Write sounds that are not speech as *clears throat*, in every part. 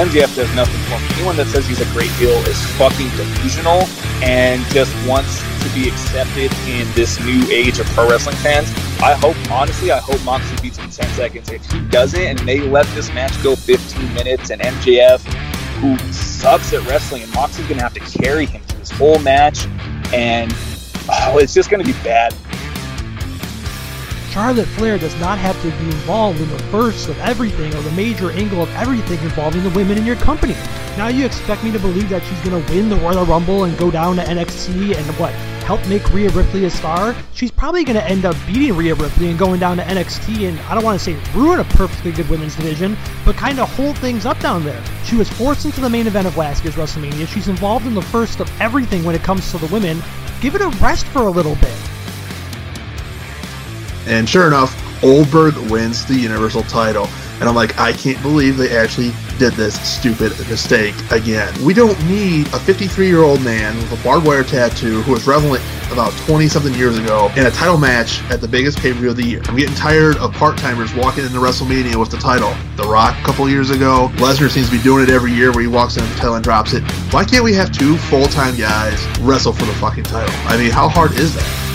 MJF does nothing for me. Anyone that says he's a great heel is fucking delusional and just wants to be accepted in this new age of pro wrestling fans. I hope, honestly, I hope Moxley beats him in 10 seconds. If he doesn't and they let this match go 15 minutes and MJF, who sucks at wrestling, and Moxley's going to have to carry him through this whole match, and oh, it's just going to be bad. Charlotte Flair does not have to be involved in the first of everything or the major angle of everything involving the women in your company. Now you expect me to believe that she's going to win the Royal Rumble and go down to NXT and what? Help make Rhea Ripley a star? She's probably going to end up beating Rhea Ripley and going down to NXT and I don't want to say ruin a perfectly good women's division, but kind of hold things up down there. She was forced into the main event of last year's WrestleMania. She's involved in the first of everything when it comes to the women. Give it a rest for a little bit. And sure enough, Goldberg wins the Universal title. And I'm like, I can't believe they actually did this stupid mistake again. We don't need a 53 year old man with a barbed wire tattoo who was relevant about 20 something years ago in a title match at the biggest pay per view of the year. I'm getting tired of part timers walking into WrestleMania with the title. The Rock a couple years ago, Lesnar seems to be doing it every year where he walks in the title and drops it. Why can't we have two full time guys wrestle for the fucking title? I mean, how hard is that?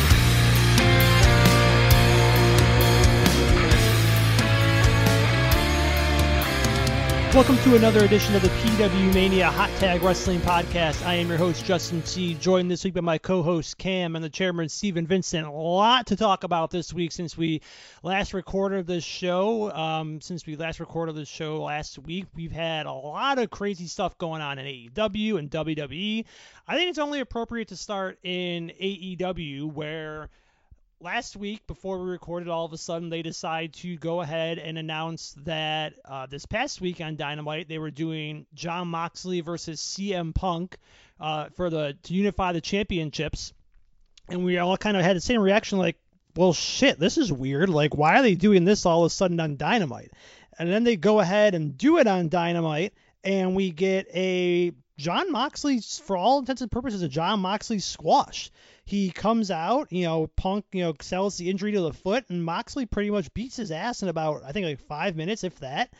Welcome to another edition of the PWMania Hot Tag Wrestling Podcast. I am your host, Justin T. Joined this week by my co host, Cam, and the chairman, Steven Vincent. A lot to talk about this week since we last recorded this show. Um, since we last recorded this show last week, we've had a lot of crazy stuff going on in AEW and WWE. I think it's only appropriate to start in AEW, where last week before we recorded all of a sudden they decide to go ahead and announce that uh, this past week on dynamite they were doing Jon Moxley versus cm punk uh, for the to unify the championships. And we all kind of had the same reaction like well shit this is weird. Like why are they doing this all of a sudden on dynamite? And then they go ahead and do it on dynamite and we get a jon moxley for all intents and purposes a Jon Moxley squash he comes out, you know, Punk, you know, sells the injury to the foot, and Moxley pretty much beats his ass in about, I think, like five minutes, if that.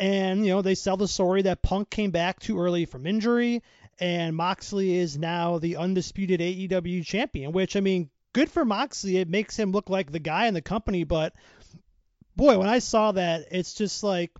And, you know, they sell the story that Punk came back too early from injury, and Moxley is now the undisputed AEW champion, which, I mean, good for Moxley. It makes him look like the guy in the company, but boy, when I saw that, it's just like,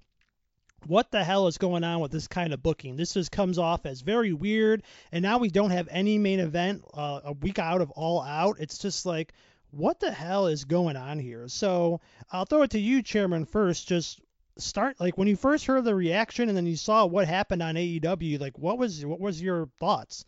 what the hell is going on with this kind of booking? This just comes off as very weird, and now we don't have any main event uh, a week out of All Out. It's just like, what the hell is going on here? So I'll throw it to you, Chairman, first. Just start like when you first heard the reaction and then you saw what happened on AEW. Like, what was what was your thoughts?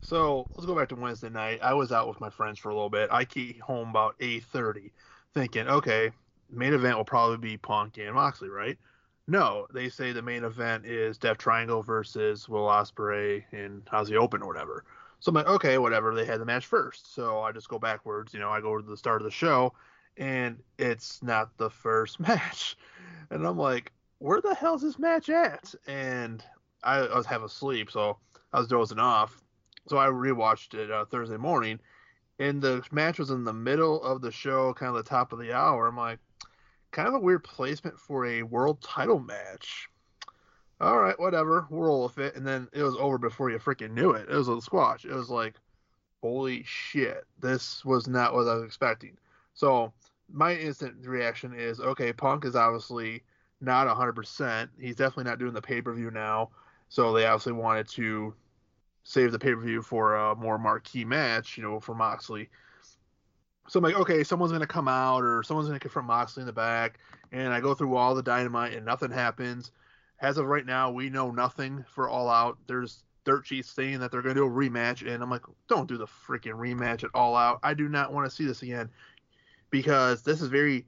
So let's go back to Wednesday night. I was out with my friends for a little bit. I came home about 8:30, thinking, okay, main event will probably be Punk and Moxley, right? No, they say the main event is Death Triangle versus Will Ospreay and Aussie Open or whatever. So I'm like, okay, whatever. They had the match first, so I just go backwards. You know, I go to the start of the show, and it's not the first *laughs* match, and I'm like, where the hell's this match at? And I, I was half asleep, so I was dozing off. So I rewatched it uh, Thursday morning, and the match was in the middle of the show, kind of the top of the hour. I'm like, kind of a weird placement for a world title match. All right, whatever, we'll roll with it. And then it was over before you freaking knew it. It was a squash. It was like, holy shit, this was not what I was expecting. So my instant reaction is, okay, Punk is obviously not 100%. He's definitely not doing the pay per view now. So they obviously wanted to save the pay per view for a more marquee match, you know, for Moxley. So I'm like, okay, someone's gonna come out or someone's gonna confront Moxley in the back, and I go through all the dynamite and nothing happens. As of right now, we know nothing for All Out. There's dirt sheets saying that they're gonna do a rematch, and I'm like, don't do the freaking rematch at All Out. I do not want to see this again because this is very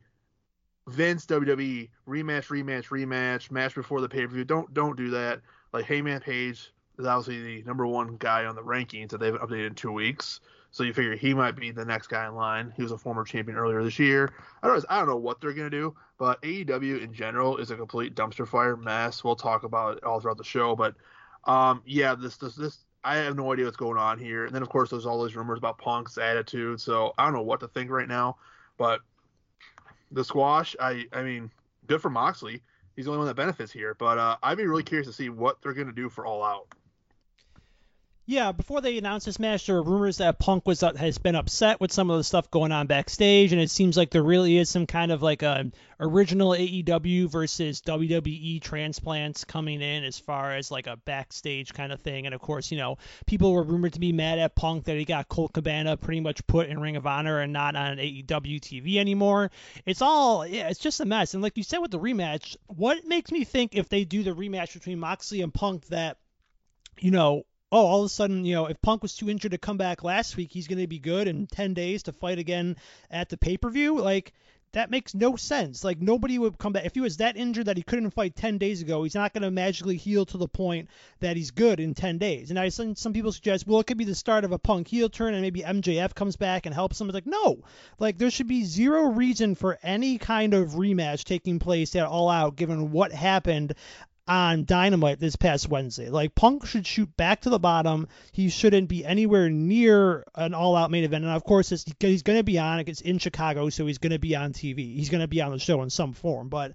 Vince WWE rematch, rematch, rematch, match before the pay per view. Don't don't do that. Like Hangman Page is obviously the number one guy on the rankings that they've updated in two weeks. So you figure he might be the next guy in line. He was a former champion earlier this year. I don't, I don't know what they're gonna do, but AEW in general is a complete dumpster fire mess. We'll talk about it all throughout the show, but um, yeah, this this this I have no idea what's going on here. And then of course there's all those rumors about Punk's attitude. So I don't know what to think right now, but the squash, I I mean, good for Moxley. he's the only one that benefits here. But uh, I'd be really curious to see what they're going to do for All Out. Yeah, before they announced this match, there were rumors that Punk was uh, has been upset with some of the stuff going on backstage, and it seems like there really is some kind of like a original AEW versus WWE transplants coming in as far as like a backstage kind of thing. And of course, you know, people were rumored to be mad at Punk that he got Colt Cabana pretty much put in Ring of Honor and not on AEW TV anymore. It's all yeah, it's just a mess. And like you said with the rematch, what makes me think if they do the rematch between Moxley and Punk that you know, oh, all of a sudden, you know, if Punk was too injured to come back last week, he's going to be good in 10 days to fight again at the pay per view. Like, that makes no sense. Like, nobody would come back. If he was that injured that he couldn't fight 10 days ago, he's not going to magically heal to the point that he's good in 10 days. And I some, some people suggest, well, it could be the start of a Punk heel turn and maybe MJF comes back and helps him. It's like, no. Like, there should be zero reason for any kind of rematch taking place at All Out given what happened on Dynamite this past Wednesday. Like Punk should shoot back to the bottom. He shouldn't be anywhere near an all-out main event. And of course, he's going to be on. It's in Chicago, so he's going to be on TV. He's going to be on the show in some form. But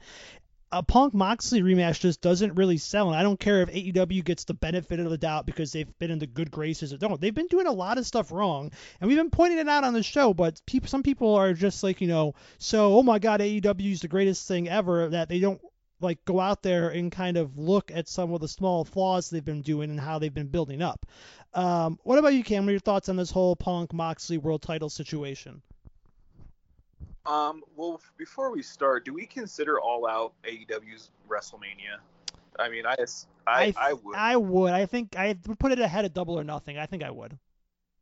a Punk Moxley rematch just doesn't really sell. And I don't care if AEW gets the benefit of the doubt because they've been in the good graces or don't. They've been doing a lot of stuff wrong, and we've been pointing it out on the show. But people, some people are just like, you know, so oh my God, AEW is the greatest thing ever that they don't like go out there and kind of look at some of the small flaws they've been doing and how they've been building up. Um, what about you, Cam? What are your thoughts on this whole Punk Moxley world title situation? Um, well, before we start, do we consider All Out AEW's WrestleMania? I mean, I, I, I, I would. I would. I think I would put it ahead of Double or Nothing. I think I would.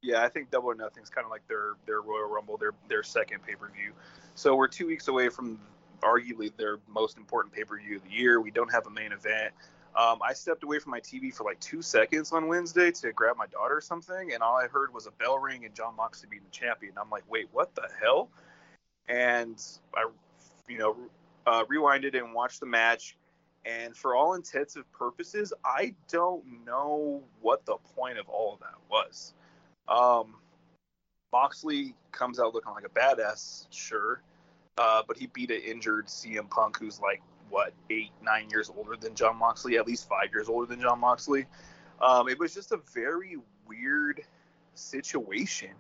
Yeah, I think Double or Nothing is kind of like their their Royal Rumble, their their second pay per view. So we're two weeks away from arguably their most important pay per view of the year. We don't have a main event. Um, I stepped away from my TV for like two seconds on Wednesday to grab my daughter or something, and all I heard was a bell ring and Jon Moxley being the champion. I'm like, wait, what the hell? And I, you know, uh, rewinded and watched the match. And for all intents and purposes, I don't know what the point of all of that was. Um, Moxley comes out looking like a badass, sure. Uh, but he beat an injured CM Punk who's like what eight, nine years older than Jon Moxley, at least five years older than Jon Moxley. Um, it was just a very weird situation.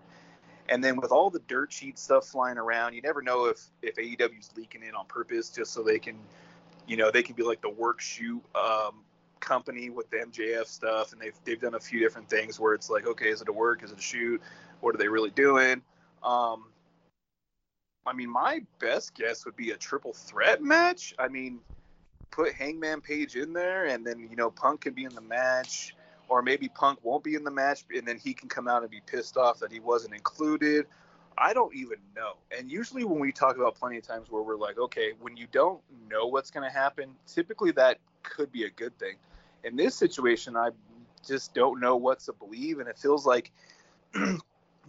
And then with all the dirt sheet stuff flying around, you never know if if AEW's leaking it on purpose just so they can, you know, they can be like the work shoot um, company with the MJF stuff, and they've they've done a few different things where it's like, okay, is it a work? Is it a shoot? What are they really doing? Um, I mean, my best guess would be a triple threat match. I mean, put Hangman Page in there, and then you know Punk can be in the match, or maybe Punk won't be in the match, and then he can come out and be pissed off that he wasn't included. I don't even know. And usually when we talk about plenty of times where we're like, okay, when you don't know what's going to happen, typically that could be a good thing. In this situation, I just don't know what to believe, and it feels like *clears throat*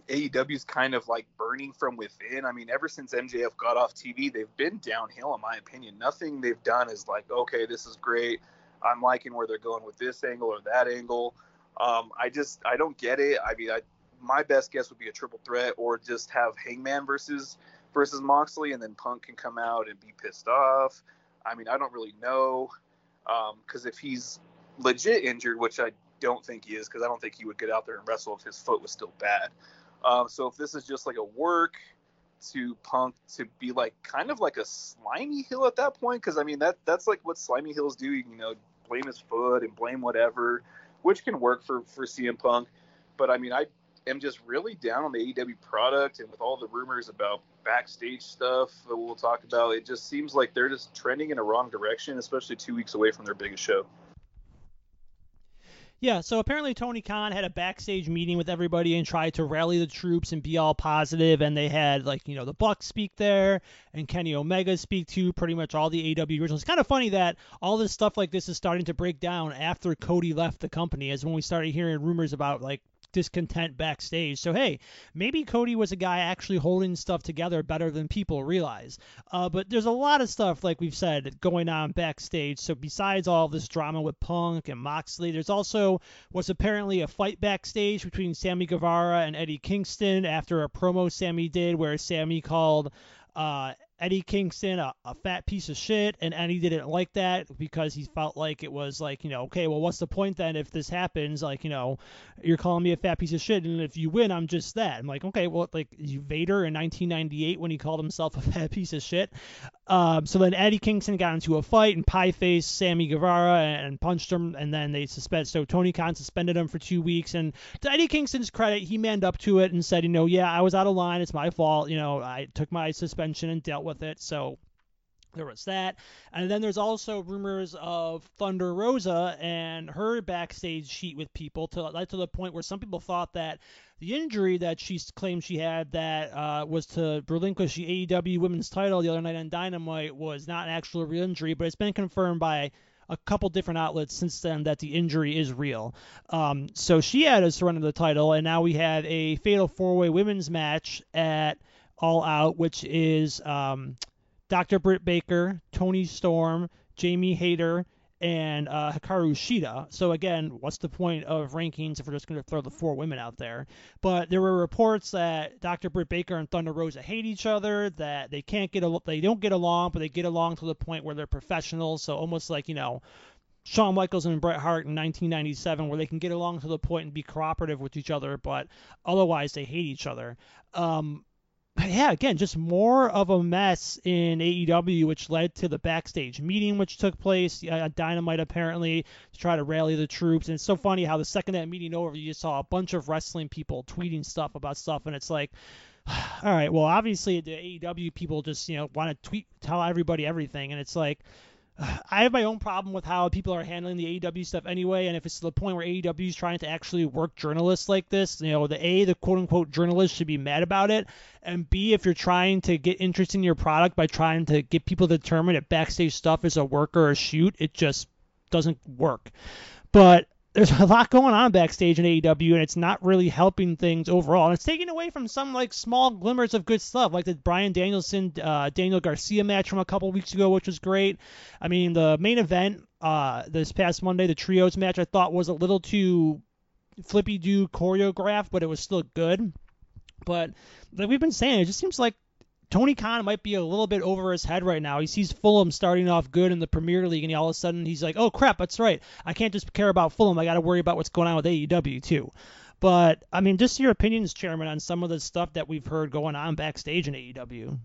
AEW's kind of like burning from within. I mean, ever since MJF got off TV, they've been downhill, in my opinion. Nothing they've done is like, okay, this is great. I'm liking where they're going with this angle or that angle. Um, I just, I don't get it. I mean, I, my best guess would be a triple threat or just have Hangman versus versus Moxley, and then Punk can come out and be pissed off. I mean, I don't really know because um, if he's legit injured, which I don't think he is, because I don't think he would get out there and wrestle if his foot was still bad. Um, so if this is just like a work to Punk to be like kind of like a slimy heel at that point, because I mean that that's like what slimy heels do. You know, blame his foot and blame whatever, which can work for for CM Punk. But I mean, I am just really down on the AEW product, and with all the rumors about backstage stuff that we'll talk about, it just seems like they're just trending in a wrong direction, especially two weeks away from their biggest show. Yeah, so apparently Tony Khan had a backstage meeting with everybody and tried to rally the troops and be all positive. and they had like you know the Bucks speak there and Kenny Omega speak to pretty much all the AW originals. It's kind of funny that all this stuff like this is starting to break down after Cody left the company, as when we started hearing rumors about like discontent backstage. So hey, maybe Cody was a guy actually holding stuff together better than people realize. Uh, but there's a lot of stuff, like we've said, going on backstage. So besides all this drama with Punk and Moxley, there's also what's apparently a fight backstage between Sammy Guevara and Eddie Kingston after a promo Sammy did, where Sammy called. Uh, Eddie Kingston a, a fat piece of shit, and Eddie didn't like that because he felt like it was like, you know, okay, well, what's the point then if this happens? Like, you know, you're calling me a fat piece of shit, and if you win, I'm just that. I'm like, okay, well, like Vader in 1998 when he called himself a *laughs* fat piece of shit. Um, so then Eddie Kingston got into a fight and pie faced Sammy Guevara and, punched him, and then they suspended. So Tony Khan suspended him for two weeks, and to Eddie Kingston's credit, he manned up to it and said, you know, yeah, I was out of line. It's my fault. You know, I took my suspension and dealt with it. So there was that. And then there's also rumors of Thunder Rosa and her backstage sheet with people to like to the point where some people thought that the injury that she claimed she had that uh, was to relinquish the AEW women's title the other night on Dynamite was not an actual real injury, but it's been confirmed by a couple different outlets since then that the injury is real. Um, so she had a surrender the title, and now we have a fatal four way women's match at All Out, which is um, Dr. Britt Baker, Toni Storm, Jamie Hayter, and uh, Hikaru Shida. So again, what's the point of rankings if we're just going to throw the four women out there? But there were reports that Dr. Britt Baker and Thunder Rosa hate each other, that they can't get a, they don't get along, but they get along to the point where they're professionals. So almost like you know. Shawn Michaels and Bret Hart in 1997, where they can get along to the point and be cooperative with each other, but otherwise they hate each other. Um, yeah, again, just more of a mess in AEW, which led to the backstage meeting, which took place at Dynamite apparently to try to rally the troops. And it's so funny how the second that meeting over, you just saw a bunch of wrestling people tweeting stuff about stuff, and it's like, *sighs* all right, well, obviously the AEW people just you know want to tweet, tell everybody everything, and it's like, *sighs* I have my own problem with how people are handling the AEW stuff anyway, and if it's to the point where AEW is trying to actually work journalists like this, you know, the A, the quote unquote journalists should be mad about it, and B, if you're trying to get interest in your product by trying to get people to determine if backstage stuff is a work or a shoot, it just doesn't work. But there's a lot going on backstage in AEW, and it's not really helping things overall. And it's taking away from some like small glimmers of good stuff, like the Bryan Danielson uh, Daniel Garcia match from a couple weeks ago, which was great. I mean, the main event uh, this past Monday, the trios match, I thought was a little too flippy do choreographed, but it was still good. But like we've been saying, it just seems like Tony Khan might be a little bit over his head right now. He sees Fulham starting off good in the Premier League, and he, all of a sudden he's like, "Oh crap, that's right. I can't just care about Fulham. I got to worry about what's going on with AEW too." But I mean, just your opinions, Chairman, on some of the stuff that we've heard going on backstage in AEW.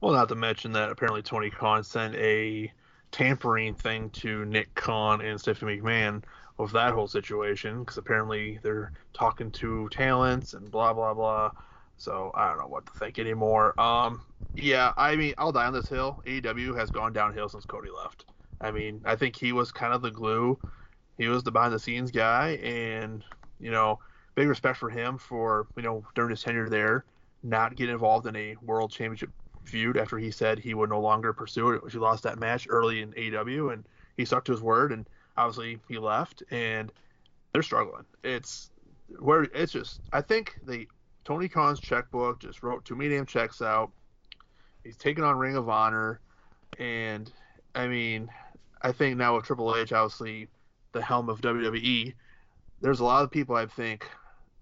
Well, not to mention that apparently Tony Khan sent a tampering thing to Nick Khan and Stephanie McMahon of that whole situation because apparently they're talking to talents and blah blah blah. So I don't know what to think anymore. Um, yeah, I mean, I'll die on this hill. AEW has gone downhill since Cody left. I mean, I think he was kind of the glue. He was the behind the scenes guy, and you know, big respect for him for you know during his tenure there, not getting involved in a world championship feud after he said he would no longer pursue it. He lost that match early in AEW, and he stuck to his word. And obviously, he left, and they're struggling. It's where it's just. I think they Tony Khan's checkbook, just wrote many damn checks out. He's taken on Ring of Honor, and I mean, I think now with Triple H, obviously the helm of WWE, there's a lot of people I think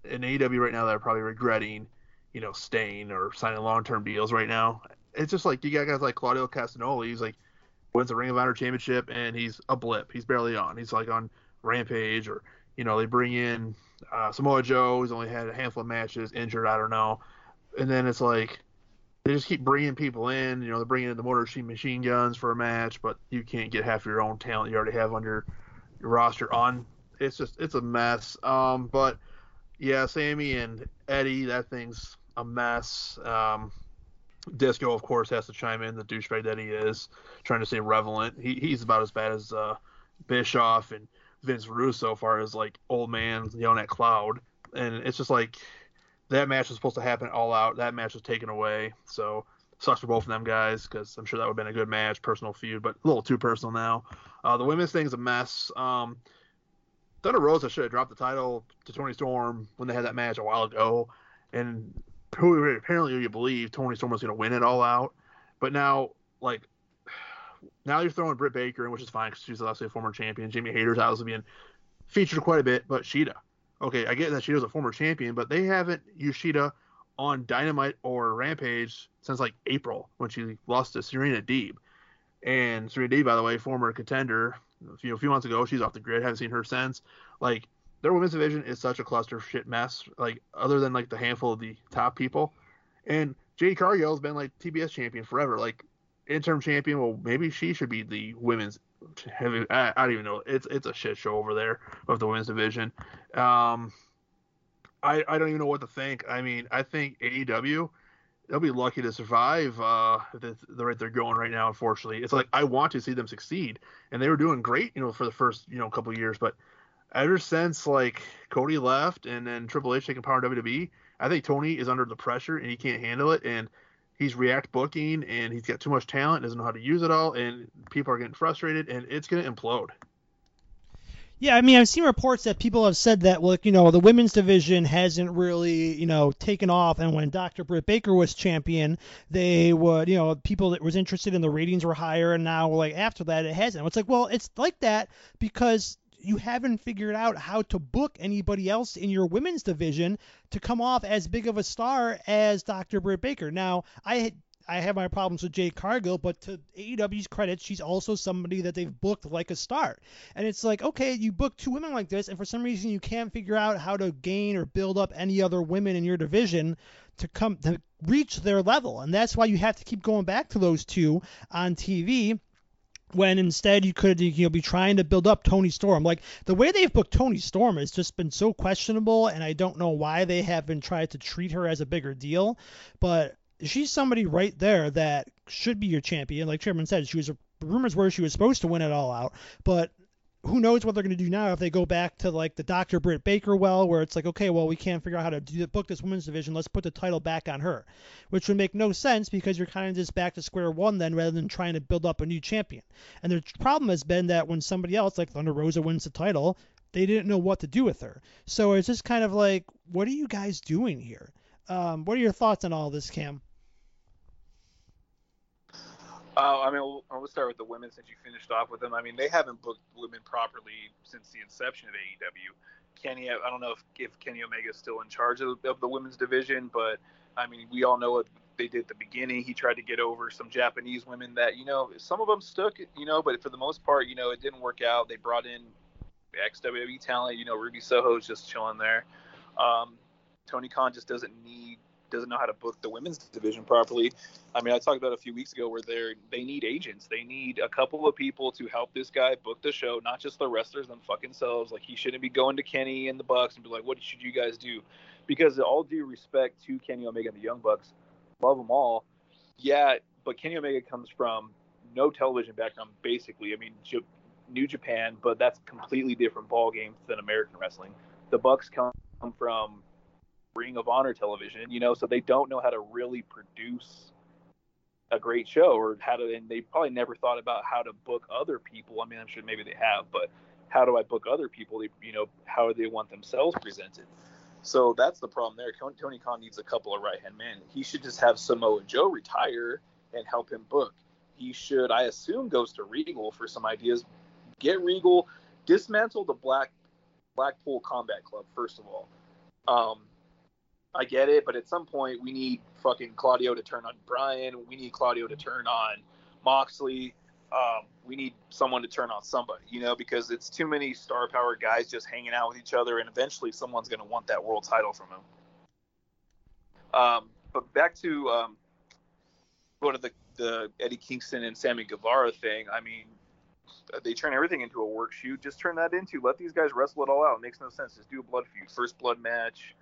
in AEW right now that are probably regretting, you know, staying or signing long-term deals right now. It's just like you got guys like Claudio Castagnoli. He's like wins the Ring of Honor championship and he's a blip. He's barely on. He's like on Rampage or you know they bring in uh, Samoa Joe, who's only had a handful of matches, injured, I don't know. And then it's like they just keep bringing people in. You know, they're bringing in the Motor Machine Machine Guns for a match, but you can't get half your own talent you already have on your, your roster on. It's just it's a mess. Um, but yeah, Sammy and Eddie, that thing's a mess. Um, Disco, of course, has to chime in. The douchebag that he is, trying to stay relevant. He, he's about as bad as uh, Bischoff and Vince Russo far as like old man yelling at Cloud, and it's just like that match was supposed to happen all out. That match was taken away, so sucks for both of them guys because I'm sure that would have been a good match, personal feud, but a little too personal now. Uh, the women's thing's a mess. Um, Thunder Rosa should have dropped the title to Toni Storm when they had that match a while ago, and who apparently you believe Toni Storm was going to win it all out, but now like now you're throwing Britt Baker in, which is fine because she's obviously a former champion. Jamie Hayter's obviously being featured quite a bit, but Shida. Okay, I get that Shida's a former champion, but they haven't used Shida on Dynamite or Rampage since like April when she lost to Serena Deeb. And Serena Deeb, by the way, former contender, a few, a few months ago, she's off the grid. Haven't seen her since. Like their women's division is such a cluster shit mess. Like other than like the handful of the top people, and Jade Cargill's been like TBS champion forever. Like interim champion. Well, maybe she should be the women's heavy. I, I don't even know. It's it's a shit show over there of the women's division. Um, I I don't even know what to think. I mean, I think AEW they'll be lucky to survive uh, the, the rate they're going right now. Unfortunately, it's like I want to see them succeed, and they were doing great, you know, for the first you know couple years. But ever since like Cody left and then Triple H taking power WWE, I think Tony is under the pressure and he can't handle it, and he's react booking and he's got too much talent, doesn't know how to use it all, and people are getting frustrated, and it's gonna implode. Yeah, I mean, I've seen reports that people have said that, well, you know, the women's division hasn't really, you know, taken off. And when Dr. Britt Baker was champion, they would, you know, people that was interested in the ratings were higher. And now, like, after that, it hasn't. It's like, well, it's like that because you haven't figured out how to book anybody else in your women's division to come off as big of a star as Dr. Britt Baker. Now, I I have my problems with Jay Cargill, but to AEW's credit, she's also somebody that they've booked like a star. And it's like, okay, you book two women like this, and for some reason you can't figure out how to gain or build up any other women in your division to come to reach their level. And that's why you have to keep going back to those two on TV when instead you could you know be trying to build up Toni Storm. Like the way they've booked Toni Storm has just been so questionable, and I don't know why they haven't tried to treat her as a bigger deal. But she's somebody right there that should be your champion. Like Chairman said, she was rumors were she was supposed to win it all out, but who knows what they're going to do now if they go back to like the Dr. Britt Baker well, where it's like, okay, well, we can't figure out how to do, book this women's division. Let's put the title back on her, which would make no sense because you're kind of just back to square one then, rather than trying to build up a new champion. And the problem has been that when somebody else like Thunder Rosa wins the title, they didn't know what to do with her. So it's just kind of like, what are you guys doing here? Um, what are your thoughts on all this, Cam? Uh, I mean, we'll, we'll, start with the women since you finished off with them. I mean, they haven't booked women properly since the inception of AEW. Kenny, I don't know if, if Kenny Omega is still in charge of, of the women's division, but I mean, we all know what they did at the beginning. He tried to get over some Japanese women that, you know, some of them stuck, you know, but for the most part, you know, it didn't work out. They brought in ex WWE talent, you know, Ruby Soho's just chilling there. Um, Tony Khan just doesn't need doesn't know how to book the women's division properly. I mean, I talked about a few weeks ago where they they need agents. They need a couple of people to help this guy book the show, not just the wrestlers them fucking selves. Like he shouldn't be going to Kenny and the Bucks and be like, "What should you guys do?" Because all due respect to Kenny Omega and the Young Bucks, love them all. Yeah, but Kenny Omega comes from no television background, basically. I mean, J- New Japan, but that's completely different ball game than American wrestling. The Bucks come from Ring of Honor television, you know, so they don't know how to really produce a great show or how to, and they probably never thought about how to book other people. I mean, I'm sure maybe they have, but how do I book other people? They, You know, how do they want themselves presented? So that's the problem there. Tony Khan needs a couple of right hand men. He should just have Samoa Joe retire and help him book. He should, I assume, goes to Regal for some ideas. Get Regal, dismantle the Black Blackpool Combat Club first of all. Um, I get it, but at some point we need fucking Claudio to turn on Bryan. We need Claudio to turn on Moxley. Um, we need someone to turn on somebody, you know, because it's too many star power guys just hanging out with each other, and eventually someone's going to want that world title from him. Um, but back to um, going to the, the Eddie Kingston and Sammy Guevara thing. I mean, they turn everything into a work shoot. Just turn that into let these guys wrestle it all out. It makes no sense. Just do a blood feud, first blood match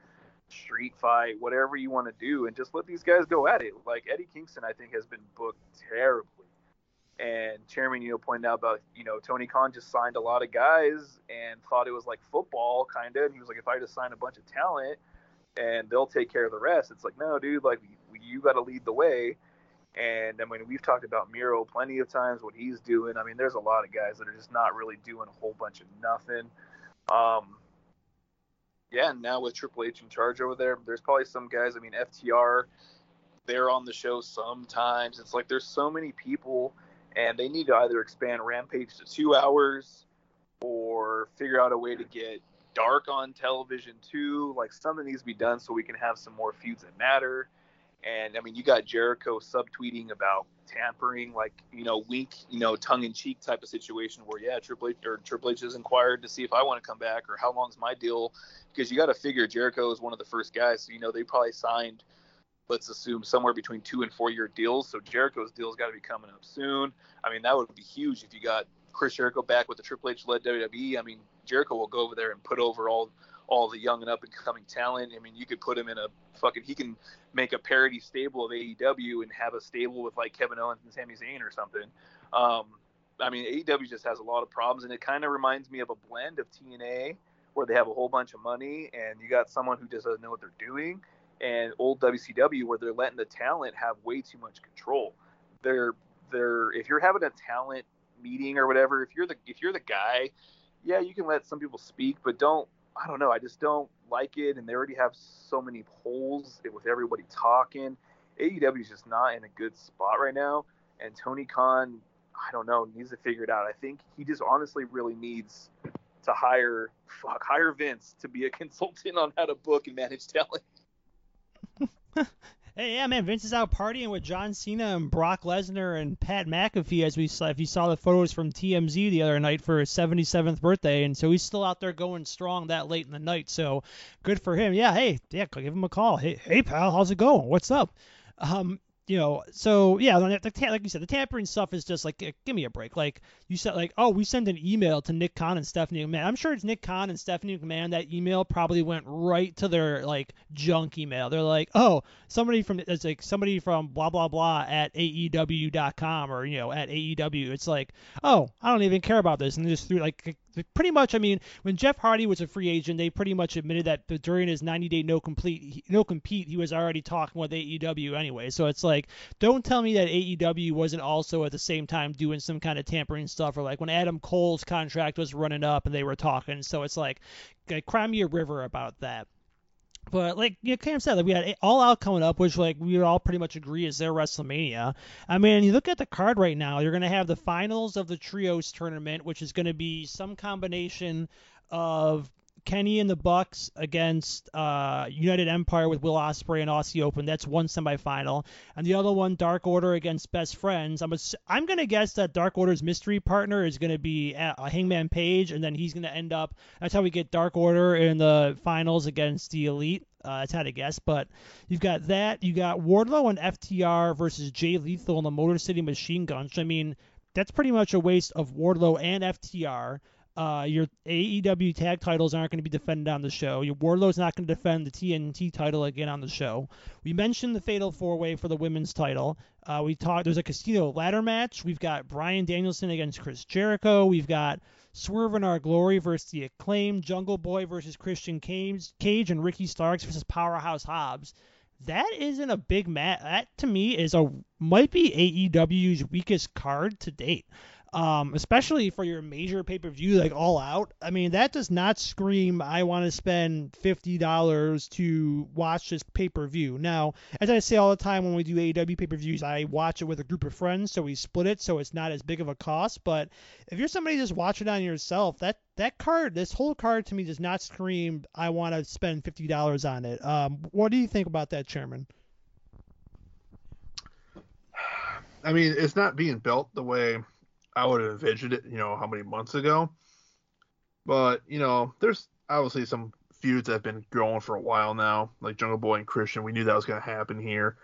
street fight, whatever you want to do, and just let these guys go at it. Like Eddie Kingston, I think has been booked terribly. And Chairman, you know, pointed out about you know Tony Khan just signed a lot of guys and thought it was like football kind of. And he was like, if I just sign a bunch of talent and they'll take care of the rest, it's like no, dude, like you got to lead the way. And I mean, we've talked about Miro plenty of times, what he's doing. I mean, there's a lot of guys that are just not really doing a whole bunch of nothing. Um, yeah, now with Triple H in charge over there, there's probably some guys. I mean, FTR, they're on the show sometimes. It's like there's so many people, and they need to either expand Rampage to two hours or figure out a way to get dark on television too. Like something needs to be done so we can have some more feuds that matter. And I mean, you got Jericho subtweeting about tampering, like you know, wink, you know, tongue-in-cheek type of situation where yeah, Triple H or Triple H inquired to see if I want to come back or how long's my deal, because you got to figure Jericho is one of the first guys. So you know, they probably signed, let's assume somewhere between two and four year deals. So Jericho's deal's got to be coming up soon. I mean, that would be huge if you got Chris Jericho back with the Triple H led WWE. I mean, Jericho will go over there and put over all all the young and up and coming talent. I mean, you could put him in a fucking he can make a parody stable of AEW and have a stable with like Kevin Owens and Sami Zayn or something. Um, I mean, AEW just has a lot of problems, and it kind of reminds me of a blend of TNA where they have a whole bunch of money and you got someone who just doesn't know what they're doing, and old WCW where they're letting the talent have way too much control. They're they're if you're having a talent meeting or whatever, if you're the if you're the guy, yeah, you can let some people speak, but don't I don't know. I just don't like it, and they already have so many holes with everybody talking. AEW is just not in a good spot right now, and Tony Khan, I don't know, needs to figure it out. I think he just honestly really needs to hire fuck hire Vince to be a *laughs* consultant on how to book and manage talent. *laughs* Hey, yeah, man, Vince is out partying with John Cena and Brock Lesnar and Pat McAfee, as we saw. If you saw the photos from TMZ the other night for his 77th birthday, and so he's still out there going strong that late in the night. So good for him. Yeah, hey, yeah, give him a call. Hey, hey, pal, how's it going? What's up? Um, you know, so yeah, the, the, like you said, the tampering stuff is just like, give me a break. Like you said, like, oh, we send an email to Nick Khan and Stephanie McMahon. I'm sure it's Nick Khan and Stephanie McMahon. That email probably went right to their like junk email. They're like, oh, somebody from it's like somebody from blah blah blah at AEW.com or you know at AEW. It's like, oh, I don't even care about this, and just threw like pretty much, I mean, when Jeff Hardy was a free agent, they pretty much admitted that during his 90-day no complete no compete, he was already talking with AEW anyway. So it's like, don't tell me that AEW wasn't also at the same time doing some kind of tampering stuff, or like when Adam Cole's contract was running up and they were talking. So it's like, cry me a river about that. But like you know, Cam said, like we had All Out coming up, which like we all pretty much agree is their WrestleMania. I mean, you look at the card right now, you're gonna have the finals of the trios tournament, which is gonna be some combination of Kenny and the Bucks against uh, United Empire with Will Ospreay and Aussie Open. That's one semifinal, and the other one Dark Order against Best Friends. I'm a, I'm gonna guess that Dark Order's mystery partner is gonna be uh, Hangman Page, and then he's gonna end up. That's how we get Dark Order in the finals against the Elite. Uh, that's how to guess, but you've got that. You got Wardlow and FTR versus Jay Lethal and the Motor City Machine Guns. I mean, that's pretty much a waste of Wardlow and FTR. Uh, your AEW tag titles aren't going to be defended on the show. Your Wardlow's not going to defend the TNT title again on the show. We mentioned the Fatal Four Way for the women's title. Uh, we talked. There's a casino ladder match. We've got Bryan Danielson against Chris Jericho. We've got Swerve in Our Glory versus the Acclaimed. Jungle Boy versus Christian Cage and Ricky Starks versus Powerhouse Hobbs. That isn't a big match. That to me is a might be AEW's weakest card to date um, especially for your major pay per view like All Out. I mean, that does not scream I want to spend fifty dollars to watch this pay per view. Now, as I say all the time when we do AEW pay per views, I watch it with a group of friends, so we split it, so it's not as big of a cost. But if you're somebody just watching on yourself, that that card, this whole card to me does not scream I want to spend fifty dollars on it. Um, what do you think about that, Chairman? *sighs* I mean, it's not being built the way I would have envisioned it, you know, how many months ago. But, you know, there's obviously some feuds that have been growing for a while now, like Jungle Boy and Christian. We knew that was going to happen here.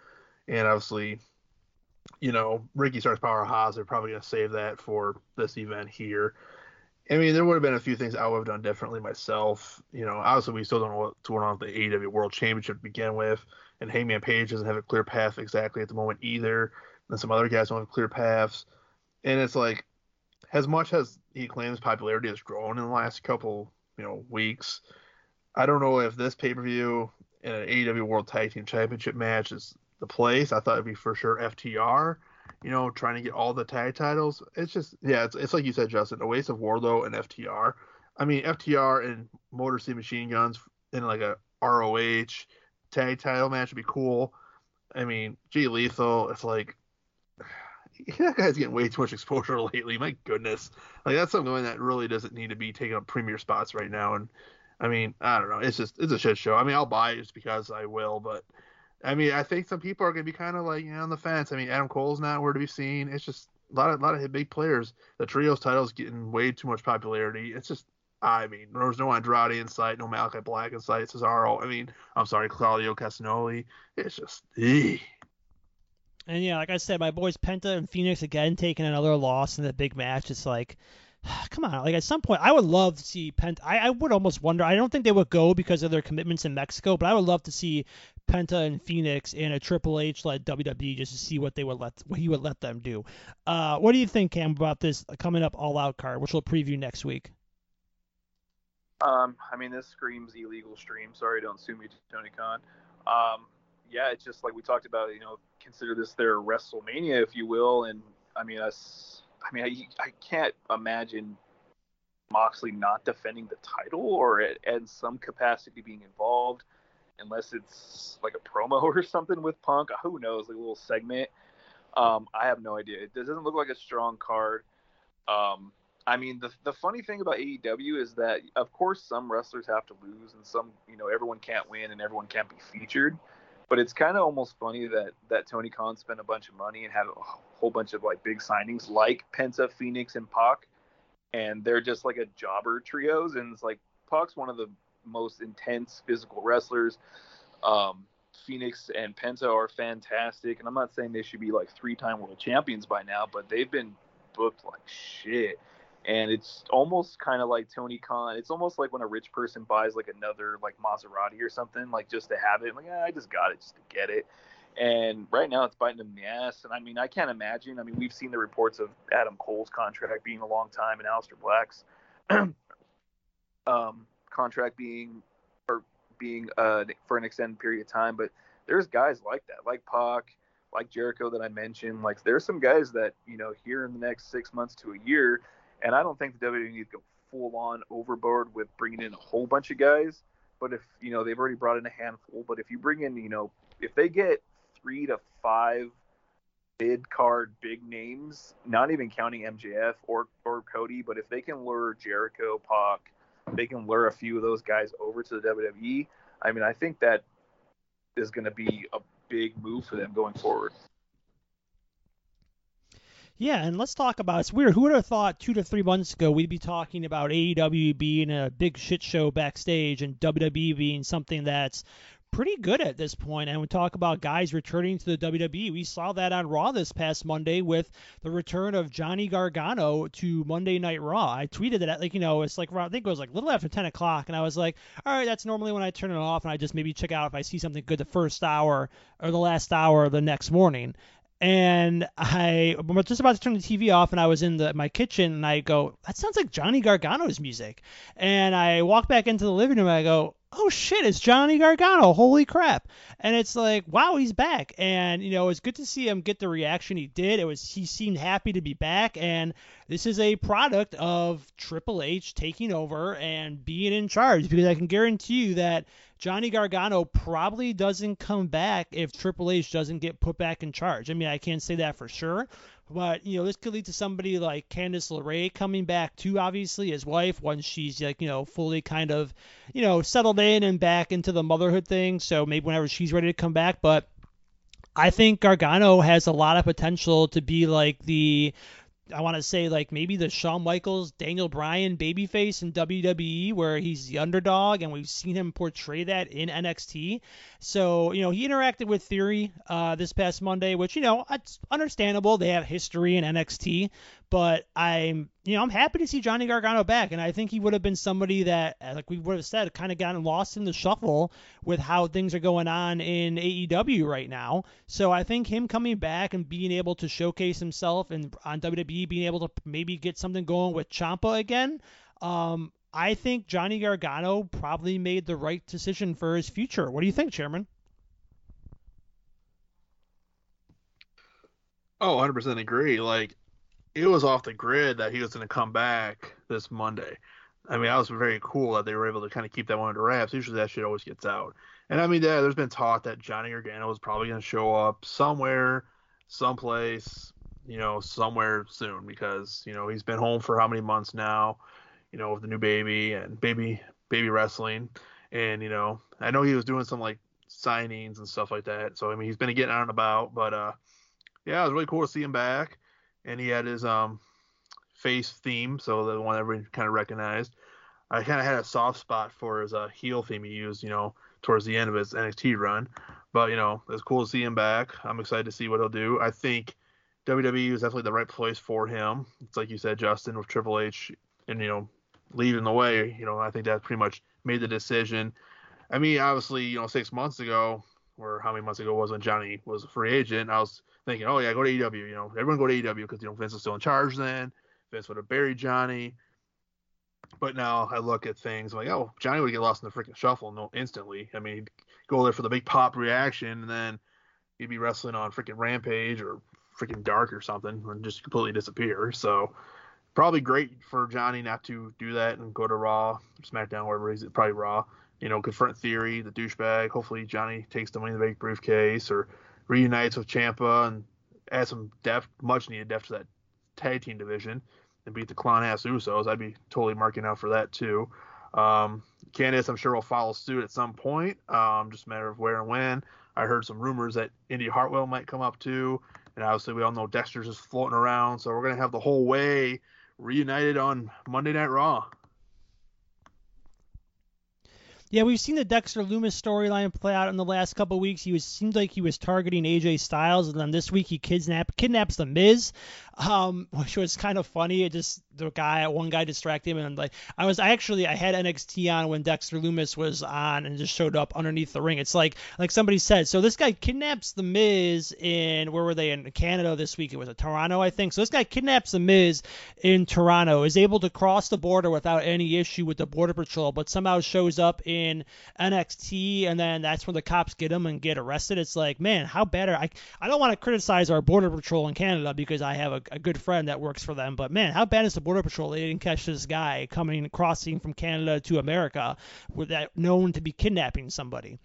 And obviously, you know, Ricky Starks Powerhouse, they're probably going to save that for this event here. I mean, there would have been a few things I would have done differently myself. You know, obviously, we still don't know what's going on with the AEW World Championship to begin with. And Hangman Page doesn't have a clear path exactly at the moment either. And some other guys don't have clear paths and it's like as much as he claims popularity has grown in the last couple you know weeks i don't know if this pay-per-view in an AEW World Tag Team Championship match is the place. I thought it'd be for sure FTR, you know, trying to get all the tag titles. It's just yeah, it's, it's like you said, Justin, a waste of Wardlow and FTR. I mean, FTR and Motor City Machine Guns in like a ROH tag title match would be cool. I mean, Jay Lethal, it's like *laughs* that guy's getting way too much exposure *laughs* lately. My goodness, like that's something that really doesn't need to be taking up premier spots right now. And I mean, I don't know. It's just it's a shit show. I mean, I'll buy it just because I will, but I mean, I think some people are gonna be kind of like you know on the fence. I mean, Adam Cole's not where to be seen. It's just a lot of a lot of big players. The trios title's getting way too much popularity. It's just I mean, there was no Andrade in sight, no Malakai Black in sight, Cesaro. I mean, I'm sorry, Claudio Castagnoli. It's just, eeh. And yeah, like I said, my boys Penta and Fenix again taking another loss in the big match. It's like, *sighs* come on. Like at some point, I would love to see Penta. I, I would almost wonder. I don't think they would go because of their commitments in Mexico, but I would love to see Penta and Fenix in a Triple H led WWE just to see what they would let what he would let them do. Uh, what do you think, Cam, about this coming up All Out card, which we'll preview next week? Um, I mean, this screams illegal stream. Sorry, don't sue me, Tony Khan. Um, yeah, it's just like we talked about. You know, consider this their WrestleMania, if you will. And I mean, us. I mean, I, I can't imagine Moxley not defending the title or at, at some capacity being involved, unless it's like a promo *laughs* or something with Punk. Who knows? Like a little segment. Um, I have no idea. It doesn't look like a strong card. Um, I mean, the the funny thing about AEW is that, of course, some wrestlers have to lose, and some, you know, everyone can't win and everyone can't be featured. But it's kind of almost funny that that Tony Khan spent a bunch of money and had a whole bunch of like big signings like Penta, Fenix, and Pac, and they're just like a jobber trios. And it's like Pac's one of the most intense physical wrestlers. Um, Fenix and Penta are fantastic, and I'm not saying they should be like three-time world champions by now, but they've been booked like shit and it's almost kind of like Tony Khan. It's almost like when a rich person buys like another like Maserati or something, like just to have it. Like, yeah, I just got it just to get it. And right now it's biting them the ass. And I mean, I can't imagine. I mean, we've seen the reports of Adam Cole's contract being a long time and Aleister Black's *clears throat* um, contract being or being uh, for an extended period of time. But there's guys like that, like Pac, like Jericho that I mentioned. Like there's some guys that you know here in the next six months to a year and I don't think the WWE needs to go full on overboard with bringing in a whole bunch of guys. But if you know they've already brought in a handful, but if you bring in, you know, if they get three to five mid card big names, not even counting MJF or or Cody, but if they can lure Jericho, Pac, they can lure a few of those guys over to the WWE. I mean, I think that is going to be a big move for them going forward. Yeah, and let's talk about it's weird. Who would have thought two to three months ago we'd be talking about AEW being a big shit show backstage and WWE being something that's pretty good at this point. And we talk about guys returning to the WWE. We saw that on Raw this past Monday with the return of Johnny Gargano to Monday Night Raw. I tweeted that, like, you know, it's like, I think it was like a little after 10 o'clock. And I was like, all right, that's normally when I turn it off and I just maybe check out if I see something good the first hour or the last hour the next morning and I was just about to turn the TV off, and I was in the, my kitchen, and I go, "That sounds like Johnny Gargano's music." And I walk back into the living room, and I go, "Oh shit, it's Johnny Gargano! Holy crap!" And it's like, wow, he's back, and you know, it's good to see him get the reaction he did. It was he seemed happy to be back, and this is a product of Triple H taking over and being in charge, because I can guarantee you that Johnny Gargano probably doesn't come back if Triple H doesn't get put back in charge. I mean, I can't say that for sure, but you know, this could lead to somebody like Candice LeRae coming back too. Obviously, his wife once she's like you know fully kind of you know settled in and back into the motherhood thing. So maybe whenever she's ready to come back, but. I think Gargano has a lot of potential to be like the I want to say like maybe the Shawn Michaels, Daniel Bryan babyface in WWE where he's the underdog and we've seen him portray that in NXT. So, you know, he interacted with Theory uh, this past Monday, which, you know, it's understandable. They have history in NXT, but I'm, you know, I'm happy to see Johnny Gargano back, and I think he would have been somebody that, uh, like we would have said, kind of gotten lost in the shuffle with how things are going on in AEW right now. So I think him coming back and being able to showcase himself and on WWE being able to maybe get something going with Ciampa again. Um, I think Johnny Gargano probably made the right decision for his future. What do you think, Chairman? Oh, 100% agree. Like, it was off the grid that he was going to come back this Monday. I mean, that was very cool that they were able to kind of keep that one under wraps. Usually that shit always gets out. And I mean, yeah, there's been talk that Johnny Gargano was probably going to show up somewhere, someplace, you know, somewhere soon because, you know, he's been home for how many months now, you know, with the new baby and baby baby wrestling, and you know, I know he was doing some like signings and stuff like that. So I mean, he's been getting out and about, but uh, yeah, it was really cool to see him back, and he had his um face theme, so the one everyone kind of recognized. I kind of had a soft spot for his uh, heel theme he used, you know, towards the end of his NXT run. But you know, it's cool to see him back. I'm excited to see what he'll do. I think WWE is definitely the right place for him. It's like you said, Justin, with Triple H, and you know, leading the way. You know, I think that pretty much made the decision. I mean, obviously, you know, six months ago, or how many months ago was when Johnny was a free agent, I was thinking, oh yeah, go to AEW. You know, everyone go to AEW because you know Vince is still in charge then. Vince would have buried Johnny. But now I look at things I'm like, oh, Johnny would get lost in the freaking shuffle no instantly. I mean, go there for the big pop reaction, and then he'd be wrestling on freaking Rampage or freaking Dark or something, and just completely disappear. So probably great for Johnny not to do that and go to Raw, SmackDown, wherever he's probably Raw. You know, confront Theory, the douchebag. Hopefully Johnny takes the money in the bank briefcase or reunites with Ciampa and adds some depth, much needed depth to that tag team division and beat the clown ass Usos. I'd be totally marking out for that too. Um, Candice, I'm sure will follow suit at some point. Um, just a matter of where and when. I heard some rumors that Indi Hartwell might come up too, and obviously we all know Dexter's just floating around. So we're gonna have the whole way reunited on Monday Night Raw. Yeah, we've seen the Dexter Lumis storyline play out in the last couple weeks. He was seemed like he was targeting AJ Styles, and then this week he kidnap kidnaps the Miz, um, *laughs* which was kind of funny. It just the guy, one guy distracted him, and like I was, I actually I had NXT on when Dexter Lumis was on, and just showed up underneath the ring. It's like like somebody said. So this guy kidnaps the Miz in where were they in Canada this week? It was a Toronto, I think. So this guy kidnaps the Miz in Toronto, is able to cross the border without any issue with the border patrol, but somehow shows up in NXT, and then that's when the cops get him and get arrested. It's like, man, how are I? I don't want to criticize our border patrol in Canada because I have a, a good friend that works for them, but man, how bad is the border patrol? They didn't catch this guy coming crossing from Canada to America with that known to be kidnapping somebody.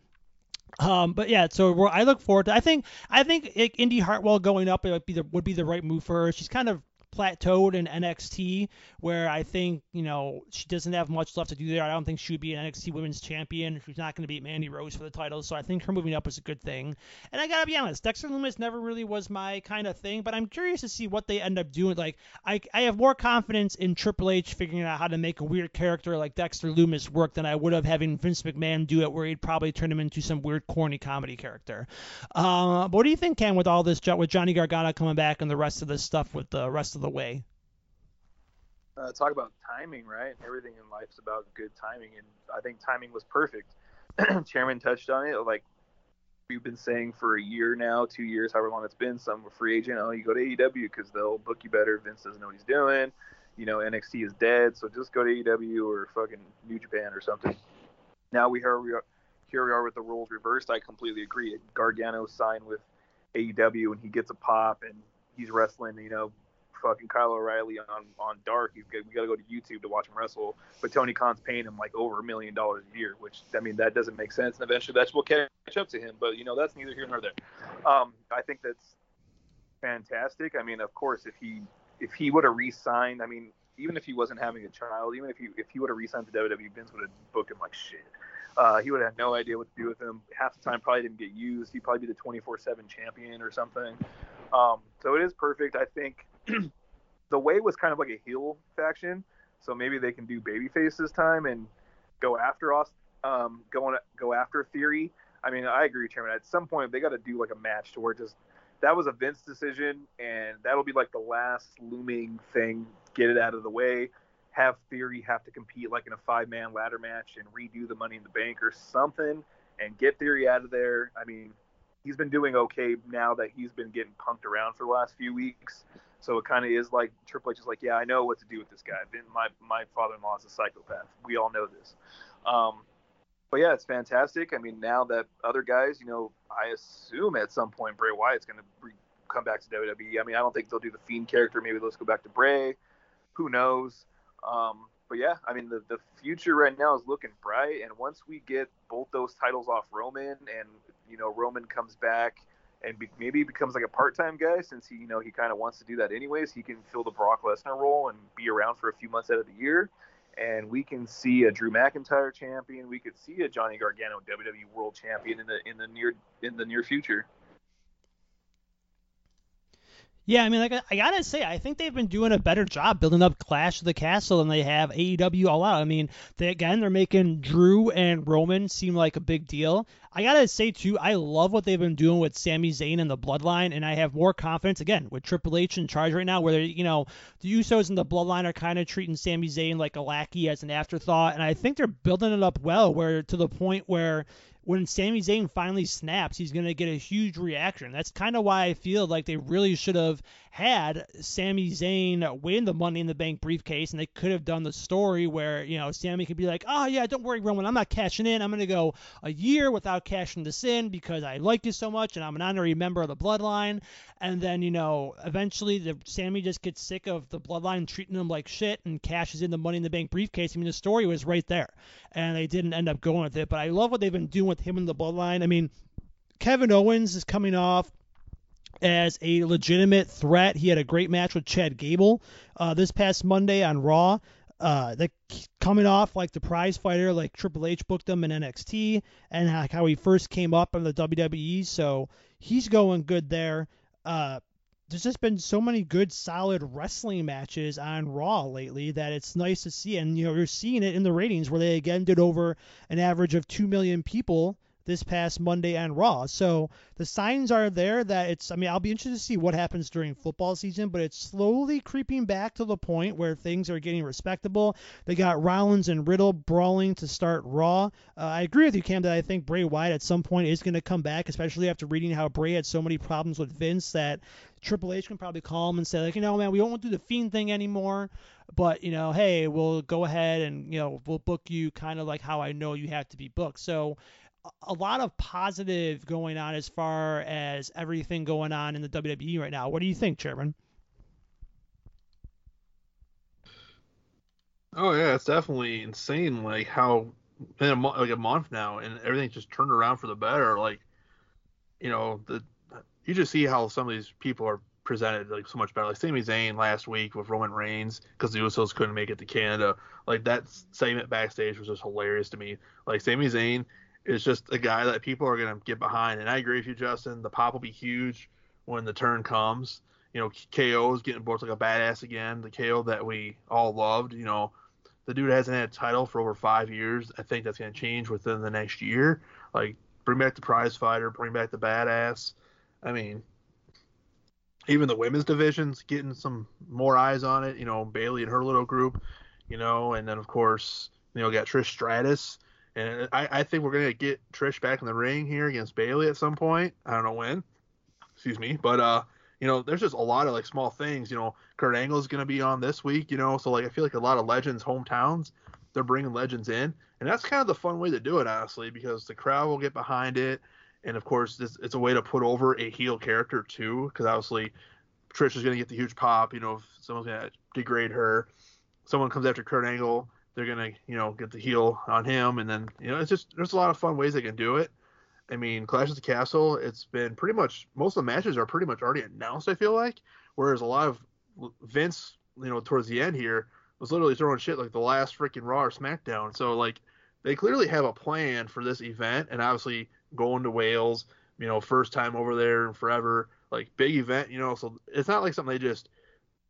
Um, but yeah, so I look forward to. I think I think Indi Hartwell going up would be the would be the right move for her. She's kind of plateaued in NXT, where I think you know she doesn't have much left to do there. I don't think she would be an NXT Women's Champion. She's not going to beat Mandy Rose for the title, so I think her moving up is a good thing. And I gotta be honest, Dexter Lumis never really was my kind of thing, but I'm curious to see what they end up doing. Like I, I have more confidence in Triple H figuring out how to make a weird character like Dexter Lumis work than I would have having Vince McMahon do it, where he'd probably turn him into some weird corny comedy character. Uh, but what do you think, Ken, with all this, with Johnny Gargano coming back and the rest of this stuff with the rest of the way? Uh, talk about timing, right? Everything in life's about good timing, and I think timing was perfect. *clears throat* Chairman touched on it, like we've been saying for a year now, two years, however long it's been. Some free agent, oh, you go to AEW because they'll book you better. Vince doesn't know what he's doing. You know, NXT is dead, so just go to AEW or fucking New Japan or something. Now we here we are, here we are with the roles reversed. I completely agree. Gargano signed with AEW and he gets a pop and he's wrestling, you know, fucking Kyle O'Reilly on on Dark. We got to go to YouTube to watch him wrestle. But Tony Khan's paying him like over a million dollars a year, which I mean that doesn't make sense. And eventually that's will catch up to him. But you know that's neither here nor there. Um, I think that's fantastic. I mean, of course, if he if he would have re-signed, I mean, even if he wasn't having a child, even if he if he would have re-signed to WWE, Vince would have booked him like shit. Uh, he would have no idea what to do with him. Half the time, probably didn't get used. He'd probably be the 24/7 champion or something. Um, so it is perfect. I think *clears throat* the way was kind of like a heel faction, so maybe they can do babyface this time and go after us, um, go on, go after Theory. I mean, I agree, Chairman. At some point, they got to do like a match to where just that was a Vince decision, and that'll be like the last looming thing. Get it out of the way. Have Theory have to compete like in a five man ladder match and redo the Money in the Bank or something, and get Theory out of there. I mean, he's been doing okay now that he's been getting punked around for the last few weeks. So it kind of is like Triple H is like, yeah, I know what to do with this guy. My my father-in-law is a psychopath. We all know this. Um, but yeah, it's fantastic. I mean, now that other guys, you know, I assume at some point Bray Wyatt's going to re- come back to WWE. I mean, I don't think they'll do the Fiend character. Maybe let's go back to Bray. Who knows? Um, but yeah, I mean, the, the future right now is looking bright. And once we get both those titles off Roman and, you know, Roman comes back – and be, maybe he becomes like a part-time guy since he you know he kind of wants to do that anyways. He can fill the Brock Lesnar role and be around for a few months out of the year, and we can see a Drew McIntyre champion. We could see a Johnny Gargano WWE World Champion in the in the near in the near future. Yeah, I mean, like I gotta say, I think they've been doing a better job building up Clash of the Castle than they have AEW All Out. I mean, they again they're making Drew and Roman seem like a big deal. I gotta say too, I love what they've been doing with Sami Zayn and the Bloodline, and I have more confidence again with Triple H in charge right now, where you know the Usos and the Bloodline are kind of treating Sami Zayn like a lackey as an afterthought, and I think they're building it up well, where to the point where when Sami Zayn finally snaps, he's going to get a huge reaction. That's kind of why I feel like they really should have had Sami Zayn win the Money in the Bank briefcase, and they could have done the story where you know Sami could be like, "Oh yeah, don't worry, Roman, I'm not cashing in. I'm going to go a year without cashing this in because I like you so much, and I'm an honorary member of the Bloodline." And then you know, eventually, the Sami just gets sick of the Bloodline treating him like shit and cashes in the Money in the Bank briefcase. I mean, the story was right there, and they didn't end up going with it. But I love what they've been doing with him in the Bloodline. I mean. Kevin Owens is coming off as a legitimate threat. He had a great match with Chad Gable uh, this past Monday on Raw. Uh, the coming off like the prize fighter, like Triple H booked him in NXT, and like how he first came up in the WWE. So he's going good there. Uh, there's just been so many good, solid wrestling matches on Raw lately that it's nice to see. And you know, you're seeing it in the ratings where they again did over an average of two million people this past Monday on Raw. So the signs are there that it's, I mean, I'll be interested to see what happens during football season, but it's slowly creeping back to the point where things are getting respectable. They got Rollins and Riddle brawling to start Raw. Uh, I agree with you, Cam, that I think Bray Wyatt at some point is going to come back, especially after reading how Bray had so many problems with Vince that Triple H can probably call him and say, like, you know, man, we won't do the Fiend thing anymore, but, you know, hey, we'll go ahead and, you know, we'll book you kind of like how I know you have to be booked. So, a lot of positive going on as far as everything going on in the WWE right now. What do you think, Chairman? Oh yeah, it's definitely insane. Like how in a, like a month now, and everything just turned around for the better. Like you know, the you just see how some of these people are presented like so much better. Like Sami Zayn last week with Roman Reigns because the Usos couldn't make it to Canada. Like that segment backstage was just hilarious to me. Like Sami Zayn is just a guy that people are to get behind. And I agree with you, Justin. The pop will be huge when the turn comes. You know, KO is getting booked like a badass again. The KO that we all loved. You know, the dude hasn't had a title for over five years. I think that's to change within the next year. Like, bring back the prize fighter, bring back the badass. I mean, even the women's division's getting some more eyes on it. You know, Bayley and her little group. You know, and then of course, you know, got Trish Stratus and I, I think we're gonna get Trish back in the ring here against Bayley at some point. I don't know when. Excuse me, but uh, you know, there's just a lot of like small things. You know, Kurt Angle's gonna be on this week. You know, so like I feel like a lot of legends hometowns, they're bringing legends in, and that's kind of the fun way to do it, honestly, because the crowd will get behind it, and of course, this, it's a way to put over a heel character too, because obviously, Trish is gonna get the huge pop. You know, if someone's gonna degrade her, someone comes after Kurt Angle they're gonna you know get the heel on him, and then you know it's just there's a lot of fun ways they can do it. I mean, Clash of the Castle, it's been pretty much most of the matches are pretty much already announced. I feel like, whereas a lot of Vince, you know, towards the end here was literally throwing shit like the last freaking Raw or SmackDown. So like they clearly have a plan for this event, and obviously going to Wales, you know, first time over there and forever, like big event, you know. So it's not like something they just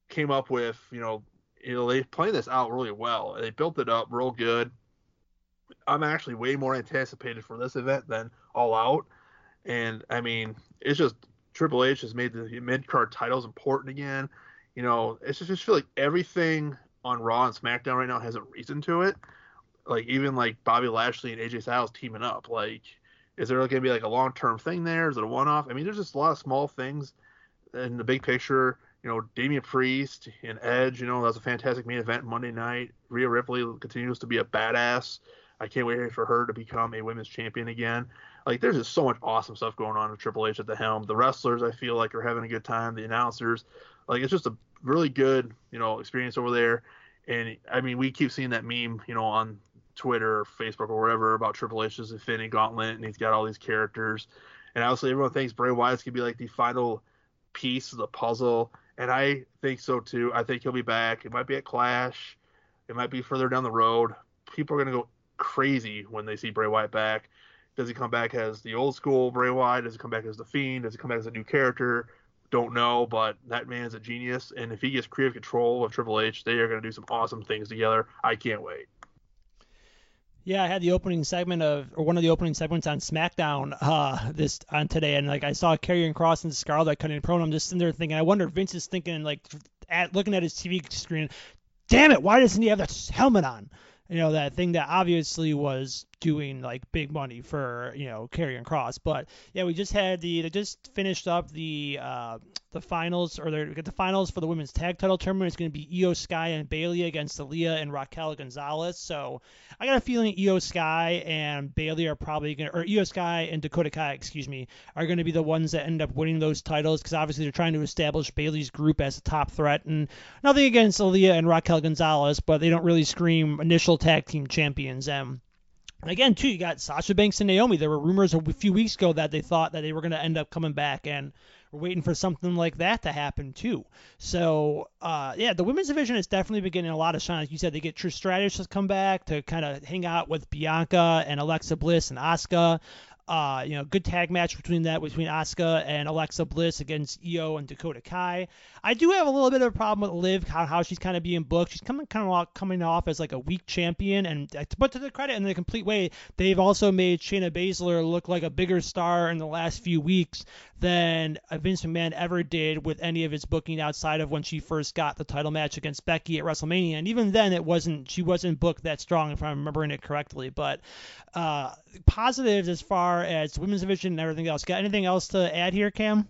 came up with, you know, you know they planned this out really well. They built it up real good. I'm actually way more anticipated for this event than All Out, and I mean it's just Triple H has made the mid card titles important again. You know, it's just, just feel like everything on Raw and SmackDown right now has a reason to it. Like even like Bobby Lashley and AJ Styles teaming up. Like, is there going to be like a long term thing there? Is it a one off? I mean, there's just a lot of small things in the big picture you know, Damian Priest and Edge, you know, that was a fantastic main event Monday night. Rhea Ripley continues to be a badass. I can't wait for her to become a women's champion again. Like, there's just so much awesome stuff going on with Triple H at the helm. The wrestlers, I feel like, are having a good time. The announcers, like, it's just a really good, you know, experience over there. And I mean, we keep seeing that meme, you know, on Twitter or Facebook or wherever about Triple H's Infinity Gauntlet, and he's got all these characters. And obviously, everyone thinks Bray Wyatt's gonna be like the final piece of the puzzle and I think so too. I think he'll be back. It might be at Clash. It might be further down the road. People are gonna go crazy when they see Bray Wyatt back. Does he come back as the old school Bray Wyatt? Does he come back as the Fiend? Does he come back as a new character? Don't know, but that man is a genius, and if he gets creative control of Triple H, they are going to do some awesome things together. I can't wait. Yeah, I had the opening segment of, or one of the opening segments on SmackDown uh, this on today, and like I saw Karrion Kross and Scarlett cutting pro, and I'm just sitting there thinking, I wonder if Vince is thinking like, at looking at his TV screen, damn it, why doesn't he have that helmet on? You know, that thing that obviously was doing like big money for you know Karrion Kross. But yeah, we just had the they just finished up the uh, the finals or they're the finals for the women's tag title tournament. It's going to be Iyo Sky and Bayley against Aliyah and Raquel Gonzalez. So I got a feeling Iyo Sky and Bayley are probably going to or Iyo Sky and Dakota Kai, excuse me, are going to be the ones that end up winning those titles because obviously they're trying to establish Bayley's group as a top threat. And nothing against Aliyah and Raquel Gonzalez, but they don't really scream initial tag team champions. And again, too, you got Sasha Banks and Naomi. There were rumors a few weeks ago that they thought that they were going to end up coming back, and we're waiting for something like that to happen too. So, uh, yeah, the women's division has definitely been getting a lot of shine. Like you said, they get Trish Stratus to come back to kind of hang out with Bianca and Alexa Bliss and Asuka. Uh, you know, good tag match between that between Asuka and Alexa Bliss against Iyo and Dakota Kai. I do have a little bit of a problem with Liv, how, how she's kind of being booked. She's coming kind of coming off as like a weak champion, and but to the credit in the complete way, they've also made Shayna Baszler look like a bigger star in the last few weeks than Vince McMahon ever did with any of his booking outside of when she first got the title match against Becky at WrestleMania. And even then, it wasn't she wasn't booked that strong if I'm remembering it correctly. But uh, positives as far as women's division and everything else. Got anything else to add here, Cam?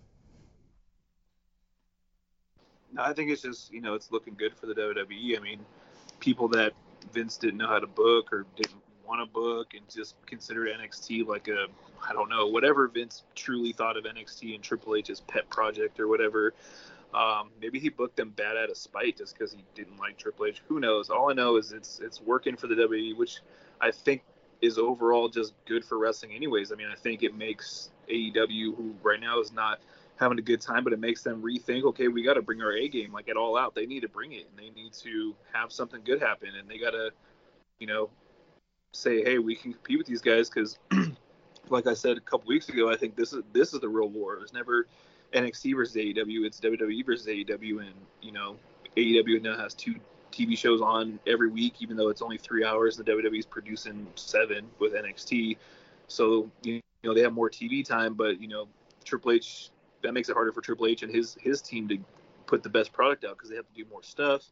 No, I think it's just you know it's looking good for the WWE. I mean, people that Vince didn't know how to book or didn't want to book and just considered NXT like a I don't know whatever Vince truly thought of NXT and Triple H's pet project or whatever. Um, maybe he booked them bad out of spite just because he didn't like Triple H. Who knows? All I know is it's it's working for the WWE, which I think is overall just good for wrestling anyways. I mean, I think it makes AEW, who right now is not having a good time, but it makes them rethink. Okay, we got to bring our A game like it all out. They need to bring it, and they need to have something good happen, and they got to, you know, say, hey, we can compete with these guys because, *clears throat* like I said a couple weeks ago, I think this is this is the real war. It's never NXT versus AEW. It's WWE versus AEW, and you know, AEW now has two TV shows on every week, even though it's only three hours. The WWE is producing seven with NXT, so you know they have more TV time. But you know, Triple H that makes it harder for Triple H and his his team to put the best product out because they have to do more stuff.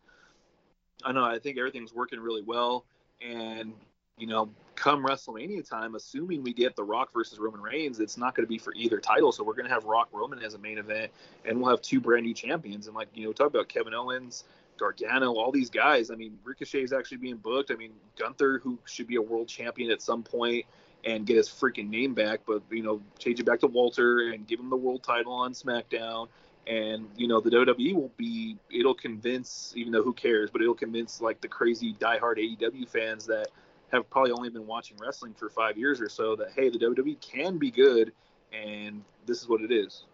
I know. I think everything's working really well, and you know, come WrestleMania time, assuming we get The Rock versus Roman Reigns, it's not going to be for either title. So we're going to have Rock Roman as a main event, and we'll have two brand new champions. And like you know, talk about Kevin Owens, Gargano, all these guys. I mean, Ricochet is actually being booked. I mean, Gunther, who should be a world champion at some point and get his freaking name back, but you know, change it back to Walter and give him the world title on SmackDown. And you know, the WWE will be it'll convince, even though who cares, but it'll convince like the crazy diehard AEW fans that have probably only been watching wrestling for five years or so that hey, the WWE can be good, and this is what it is.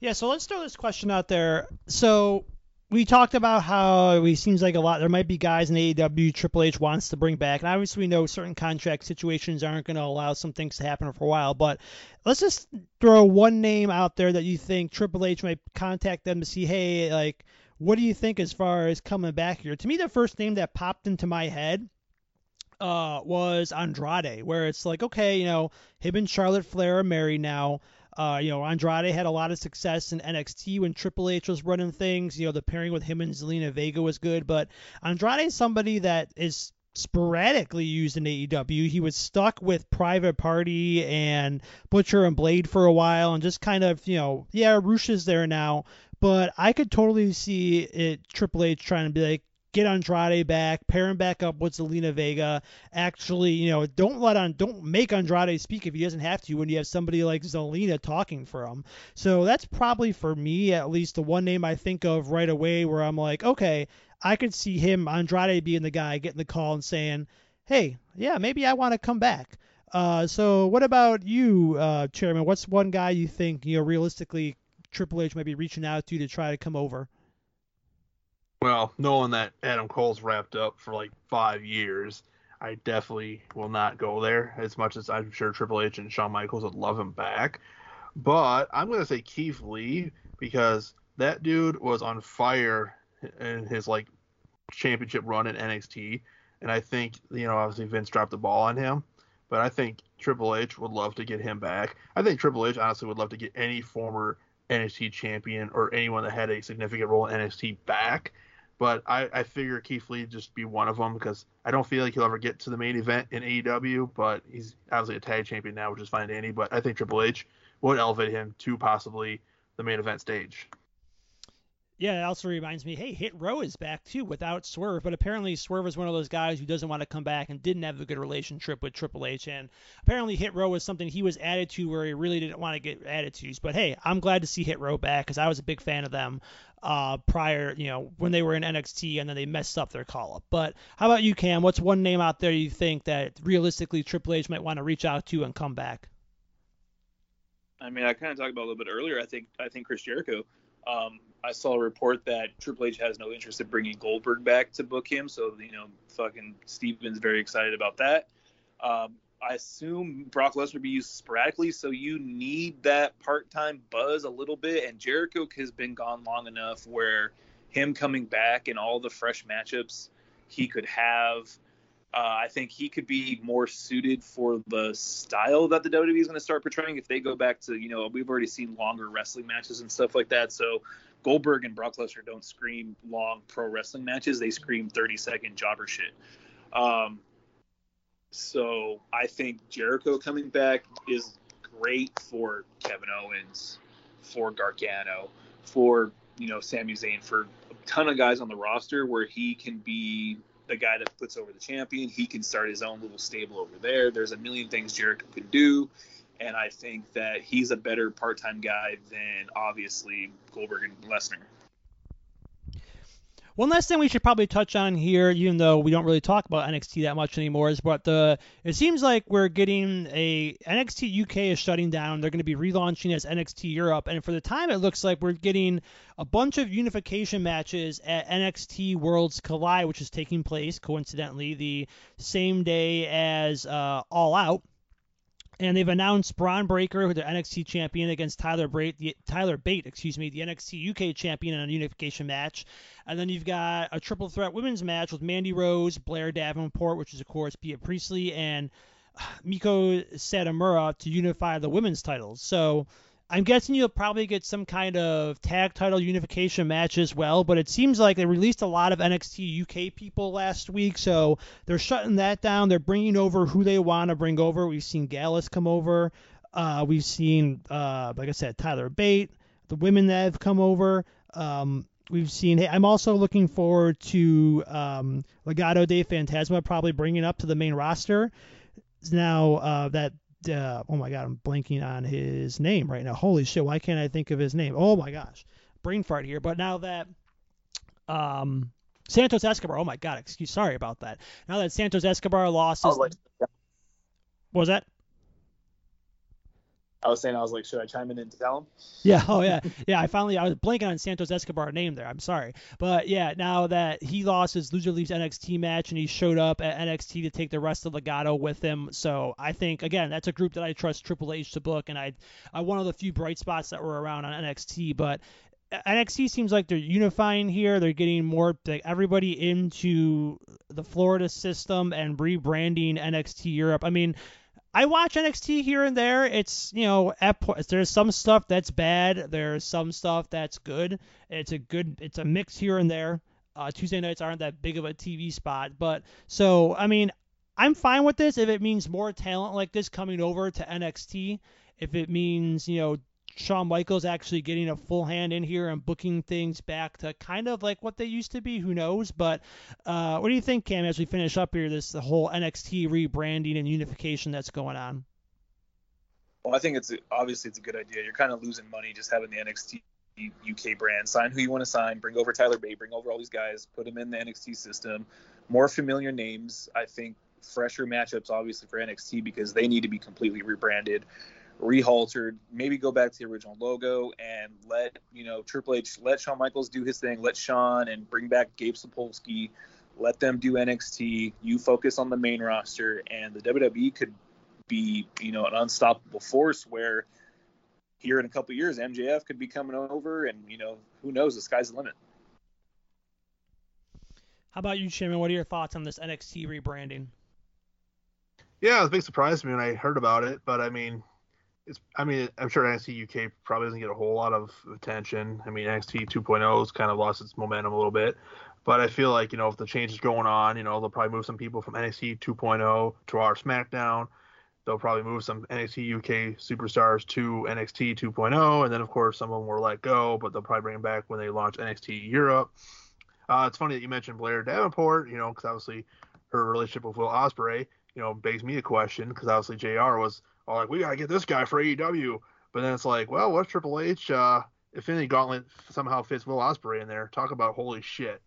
Yeah, so let's throw this question out there. So we talked about how it seems like a lot there might be guys in AEW Triple H wants to bring back, and obviously we know certain contract situations aren't going to allow some things to happen for a while. But let's just throw one name out there that you think Triple H might contact them to see, hey, like, what do you think as far as coming back here? To me, the first name that popped into my head uh, was Andrade, where it's like, okay, you know, him and Charlotte Flair are married now. Uh, you know, Andrade had a lot of success in NXT when Triple H was running things. You know, the pairing with him and Zelina Vega was good, but Andrade is somebody that is sporadically used in AEW. He was stuck with Private Party and Butcher and Blade for a while and just kind of, you know, yeah, Rush is there now, but I could totally see it Triple H trying to be like, get Andrade back, pair him back up with Zelina Vega. Actually, you know, don't let on, don't make Andrade speak if he doesn't have to when you have somebody like Zelina talking for him. So that's probably for me at least the one name I think of right away where I'm like, okay, I could see him Andrade being the guy getting the call and saying, hey, yeah, maybe I want to come back. Uh, so what about you, uh, Chairman? What's one guy you think you know realistically Triple H might be reaching out to to try to come over? Well, knowing that Adam Cole's wrapped up for like five years, I definitely will not go there. As much as I'm sure Triple H and Shawn Michaels would love him back, but I'm gonna say Keith Lee because that dude was on fire in his like championship run in NXT, and I think you know obviously Vince dropped the ball on him, but I think Triple H would love to get him back. I think Triple H honestly would love to get any former NXT champion or anyone that had a significant role in NXT back. But I, I figure Keith Lee just be one of them because I don't feel like he'll ever get to the main event in AEW. But he's obviously a tag champion now, which is fine, Danny. But I think Triple H would elevate him to possibly the main event stage. Yeah, it also reminds me, hey, Hit Row is back too without Swerve, but apparently Swerve is one of those guys who doesn't want to come back and didn't have a good relationship with Triple H, and apparently Hit Row was something he was added to where he really didn't want to get added to. But hey, I'm glad to see Hit Row back because I was a big fan of them uh, prior, you know, when they were in NXT and then they messed up their call up. But how about you, Cam? What's one name out there you think that realistically Triple H might want to reach out to and come back? I mean, I kind of talked about a little bit earlier. I think I think Chris Jericho. Um, I saw a report that Triple H has no interest in bringing Goldberg back to book him. So you know, fucking Steven's very excited about that. Um, I assume Brock Lesnar be used sporadically, so you need that part-time buzz a little bit. And Jericho has been gone long enough where him coming back and all the fresh matchups he could have uh, I think he could be more suited for the style that the WWE is going to start portraying. If they go back to, you know, we've already seen longer wrestling matches and stuff like that. So Goldberg and Brock Lesnar don't scream long pro wrestling matches; they scream 30 second jobber shit. Um, so I think Jericho coming back is great for Kevin Owens, for Gargano, for you know Sami Zayn, for a ton of guys on the roster where he can be the guy that puts over the champion. He can start his own little stable over there. There's a million things Jericho can do. And I think that he's a better part time guy than obviously Goldberg and Lesnar. One last thing we should probably touch on here, even though we don't really talk about NXT that much anymore, is what the it seems like we're getting a NXT UK is shutting down. They're going to be relaunching as NXT Europe, and for the time it looks like we're getting a bunch of unification matches at NXT Worlds Collide, which is taking place coincidentally the same day as uh, All Out and they've announced Bron Breakker, the NXT champion, against Tyler Bate, the, Tyler Bate, excuse me, the NXT UK champion in a unification match. And then you've got a triple threat women's match with Mandy Rose, Blair Davenport, which is of course Bea Priestley, and *sighs* Meiko Satomura to unify the women's titles. So I'm guessing you'll probably get some kind of tag title unification match as well, but it seems like they released a lot of NXT UK people last week, so they're shutting that down. They're bringing over who they want to bring over. We've seen Gallus come over. Uh, we've seen, uh, like I said, Tyler Bate, the women that have come over. Um, we've seen. Hey, I'm also looking forward to um, Legado del Fantasma probably bringing up to the main roster. Now uh, that uh, oh my god, I'm blanking on his name right now. Holy shit, why can't I think of his name? Oh my gosh, brain fart here. But now that um, Santos Escobar, oh my god, excuse, sorry about that. Now that Santos Escobar lost his, like, what was that? I was saying, I was like, should I chime in and tell him? *laughs* Yeah. Oh, yeah. Yeah. I finally, I was blanking on Santos Escobar name there. I'm sorry. But yeah, now that he lost his loser leaves NXT match and he showed up at NXT to take the rest of Legado with him. So I think, again, that's a group that I trust Triple H to book. And I, I one of the few bright spots that were around on NXT. But uh, NXT seems like they're unifying here. They're getting more like everybody into the Florida system and rebranding NXT Europe. I mean, I watch NXT here and there. It's you know at, there's some stuff that's bad. There's some stuff that's good. It's a good. It's a mix here and there. Uh, Tuesday nights aren't that big of a TV spot, but so I mean I'm fine with this if it means more talent like this coming over to NXT. If it means you know Shawn Michaels actually getting a full hand in here and booking things back to kind of like what they used to be. Who knows? But uh, what do you think, Cam, as we finish up here, this the whole NXT rebranding and unification that's going on? Well, I think it's obviously it's a good idea. You're kind of losing money just having the NXT UK brand. Sign who you want to sign. Bring over Tyler Bate. Bring over all these guys. Put them in the NXT system. More familiar names. I think fresher matchups, obviously for NXT because they need to be completely rebranded rehaltered. Maybe go back to the original logo and let you know Triple H let Shawn Michaels do his thing. Let Shawn and bring back Gabe Sapolsky. Let them do NXT. You focus on the main roster, and the WWE could be you know an unstoppable force where here in a couple years MJF could be coming over, and you know who knows the sky's the limit. How about you, Shimon? What are your thoughts on this NXT rebranding? Yeah, it was a big surprise to me when I heard about it, but I mean, it's I mean I'm sure NXT UK probably doesn't get a whole lot of attention. I mean NXT 2.0 has kind of lost its momentum a little bit, but I feel like you know if the change is going on, you know they'll probably move some people from NXT 2.0 to our SmackDown. They'll probably move some NXT UK superstars to NXT 2.0, and then of course some of them will let go, but they'll probably bring them back when they launch NXT Europe. Uh, it's funny that you mentioned Blair Davenport, you know, because obviously her relationship with Will Ospreay, you know, begs me a question because obviously JR was like, we gotta get this guy for AEW, but then it's like, well, what's Triple H? Uh, Infinity Gauntlet somehow fits Will Ospreay in there. Talk about holy shit.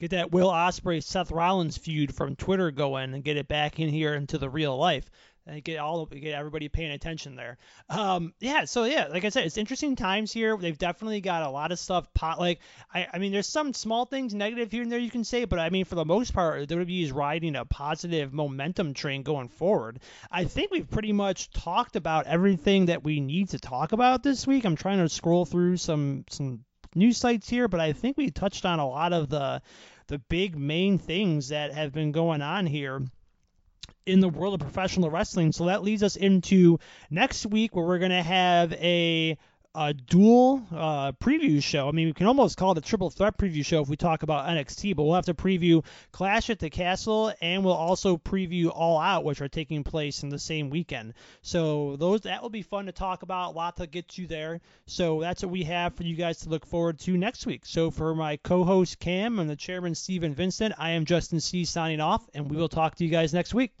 Get that Will Ospreay Seth Rollins feud from Twitter going and get it back in here into the real life and get all get everybody paying attention there. Um, yeah, so yeah, like I said, it's interesting times here. They've definitely got a lot of stuff. Pot like I, I mean, there's some small things negative here and there you can say, but I mean, for the most part, WWE is riding a positive momentum train going forward. I think we've pretty much talked about everything that we need to talk about this week. I'm trying to scroll through some some news sites here, but I think we touched on a lot of the the big main things that have been going on here in the world of professional wrestling. So that leads us into next week where we're going to have a a dual uh, preview show. I mean, we can almost call it a triple threat preview show if we talk about NXT, but we'll have to preview Clash at the Castle and we'll also preview All Out, which are taking place in the same weekend. So those that will be fun to talk about. A lot to get you there. So that's what we have for you guys to look forward to next week. So for my co-host Cam and the chairman Steven Vincent, I am Justin C signing off, and we will talk to you guys next week.